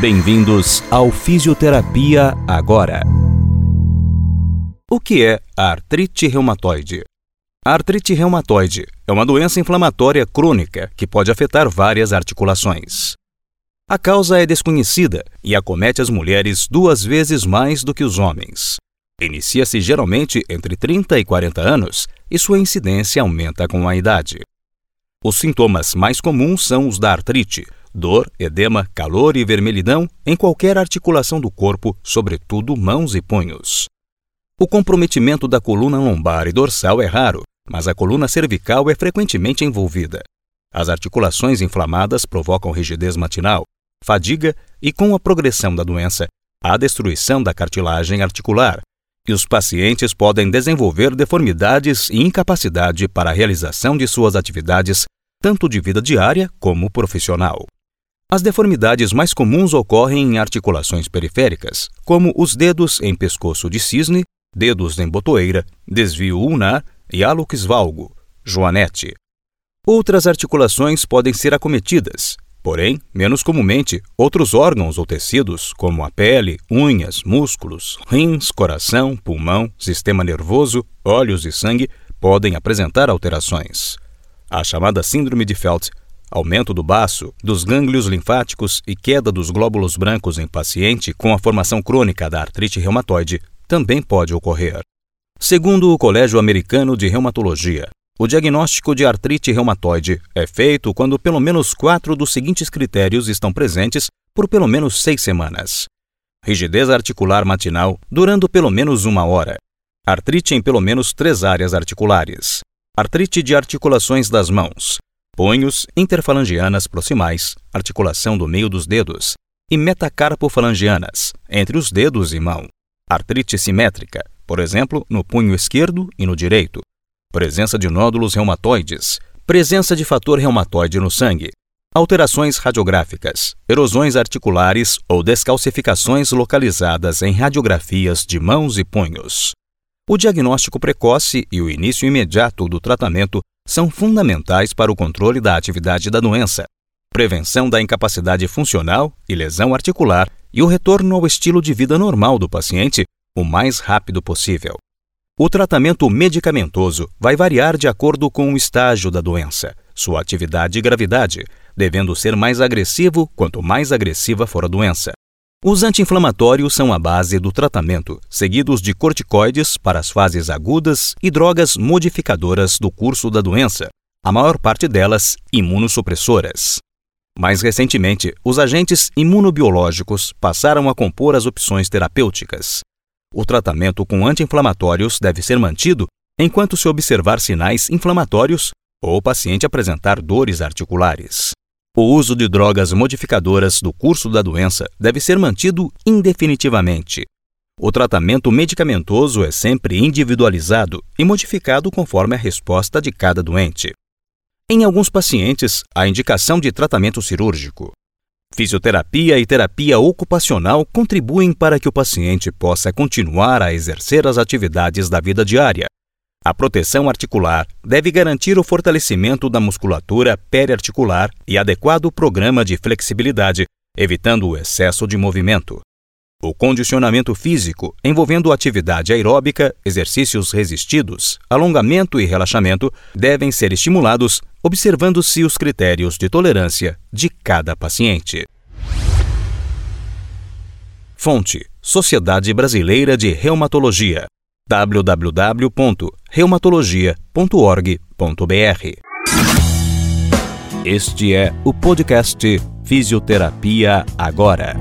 Bem-vindos ao Fisioterapia Agora. O que é a artrite reumatoide? A artrite reumatoide é uma doença inflamatória crônica que pode afetar várias articulações. A causa é desconhecida e acomete as mulheres duas vezes mais do que os homens. Inicia-se geralmente entre 30 e 40 anos e sua incidência aumenta com a idade. Os sintomas mais comuns são os da artrite, dor, edema, calor e vermelhidão em qualquer articulação do corpo, sobretudo mãos e punhos. O comprometimento da coluna lombar e dorsal é raro, mas a coluna cervical é frequentemente envolvida. As articulações inflamadas provocam rigidez matinal, fadiga e, com a progressão da doença, a destruição da cartilagem articular, e os pacientes podem desenvolver deformidades e incapacidade para a realização de suas atividades, tanto de vida diária como profissional. As deformidades mais comuns ocorrem em articulações periféricas, como os dedos em pescoço de cisne, dedos em botoeira, desvio ulnar e hálux valgo, joanete. Outras articulações podem ser acometidas, Porém, menos comumente, outros órgãos ou tecidos, como a pele, unhas, músculos, rins, coração, pulmão, sistema nervoso, olhos e sangue, podem apresentar alterações. A chamada Síndrome de Felt, aumento do baço, dos gânglios linfáticos e queda dos glóbulos brancos em paciente com a formação crônica da artrite reumatoide, também pode ocorrer. Segundo o Colégio Americano de Reumatologia, o diagnóstico de artrite reumatoide é feito quando pelo menos quatro dos seguintes critérios estão presentes por pelo menos seis semanas: rigidez articular matinal durando pelo menos uma hora, artrite em pelo menos três áreas articulares, artrite de articulações das mãos, punhos interfalangianas proximais, articulação do meio dos dedos, e metacarpofalangianas, entre os dedos e mão, artrite simétrica, por exemplo, no punho esquerdo e no direito, presença de nódulos reumatoides, presença de fator reumatoide no sangue, alterações radiográficas, erosões articulares ou descalcificações localizadas em radiografias de mãos e punhos. O diagnóstico precoce e o início imediato do tratamento são fundamentais para o controle da atividade da doença, prevenção da incapacidade funcional e lesão articular e o retorno ao estilo de vida normal do paciente o mais rápido possível. O tratamento medicamentoso vai variar de acordo com o estágio da doença, sua atividade e gravidade, devendo ser mais agressivo quanto mais agressiva for a doença. Os anti-inflamatórios são a base do tratamento, seguidos de corticoides para as fases agudas e drogas modificadoras do curso da doença, a maior parte delas imunossupressoras. Mais recentemente, os agentes imunobiológicos passaram a compor as opções terapêuticas. O tratamento com anti-inflamatórios deve ser mantido enquanto se observar sinais inflamatórios ou o paciente apresentar dores articulares. O uso de drogas modificadoras do curso da doença deve ser mantido indefinitivamente. O tratamento medicamentoso é sempre individualizado e modificado conforme a resposta de cada doente. Em alguns pacientes, há indicação de tratamento cirúrgico. Fisioterapia e terapia ocupacional contribuem para que o paciente possa continuar a exercer as atividades da vida diária. A proteção articular deve garantir o fortalecimento da musculatura periarticular e adequado programa de flexibilidade, evitando o excesso de movimento. O condicionamento físico, envolvendo atividade aeróbica, exercícios resistidos, alongamento e relaxamento, devem ser estimulados observando-se os critérios de tolerância de cada paciente. Fonte: Sociedade Brasileira de Reumatologia. www.reumatologia.org.br. Este é o podcast Fisioterapia Agora.